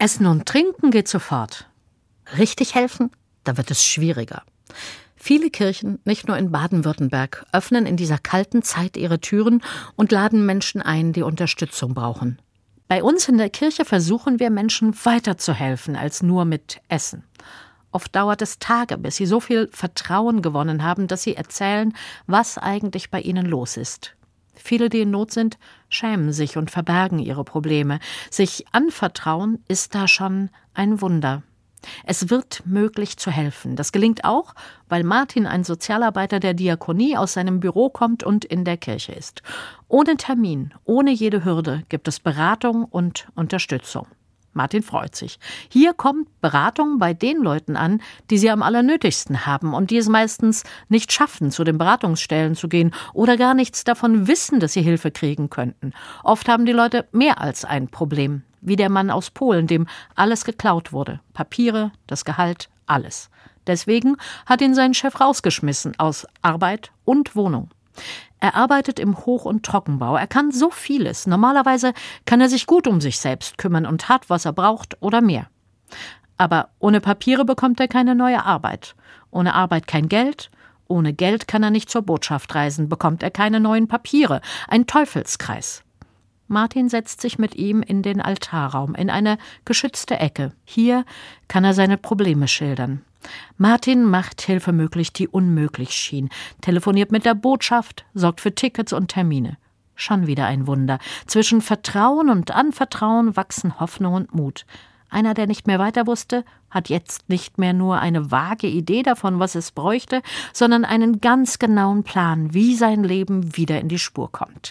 Essen und Trinken geht sofort. Richtig helfen, da wird es schwieriger. Viele Kirchen, nicht nur in Baden-Württemberg, öffnen in dieser kalten Zeit ihre Türen und laden Menschen ein, die Unterstützung brauchen. Bei uns in der Kirche versuchen wir Menschen weiterzuhelfen als nur mit Essen. Oft dauert es Tage, bis sie so viel Vertrauen gewonnen haben, dass sie erzählen, was eigentlich bei ihnen los ist. Viele, die in Not sind, schämen sich und verbergen ihre Probleme. Sich anvertrauen ist da schon ein Wunder. Es wird möglich zu helfen. Das gelingt auch, weil Martin ein Sozialarbeiter der Diakonie aus seinem Büro kommt und in der Kirche ist. Ohne Termin, ohne jede Hürde gibt es Beratung und Unterstützung. Martin freut sich. Hier kommt Beratung bei den Leuten an, die sie am allernötigsten haben und die es meistens nicht schaffen, zu den Beratungsstellen zu gehen oder gar nichts davon wissen, dass sie Hilfe kriegen könnten. Oft haben die Leute mehr als ein Problem, wie der Mann aus Polen, dem alles geklaut wurde. Papiere, das Gehalt, alles. Deswegen hat ihn sein Chef rausgeschmissen aus Arbeit und Wohnung. Er arbeitet im Hoch- und Trockenbau. Er kann so vieles. Normalerweise kann er sich gut um sich selbst kümmern und hat, was er braucht oder mehr. Aber ohne Papiere bekommt er keine neue Arbeit. Ohne Arbeit kein Geld. Ohne Geld kann er nicht zur Botschaft reisen, bekommt er keine neuen Papiere. Ein Teufelskreis. Martin setzt sich mit ihm in den Altarraum, in eine geschützte Ecke. Hier kann er seine Probleme schildern. Martin macht Hilfe möglich, die unmöglich schien, telefoniert mit der Botschaft, sorgt für Tickets und Termine. Schon wieder ein Wunder. Zwischen Vertrauen und Anvertrauen wachsen Hoffnung und Mut. Einer, der nicht mehr weiter wusste, hat jetzt nicht mehr nur eine vage Idee davon, was es bräuchte, sondern einen ganz genauen Plan, wie sein Leben wieder in die Spur kommt.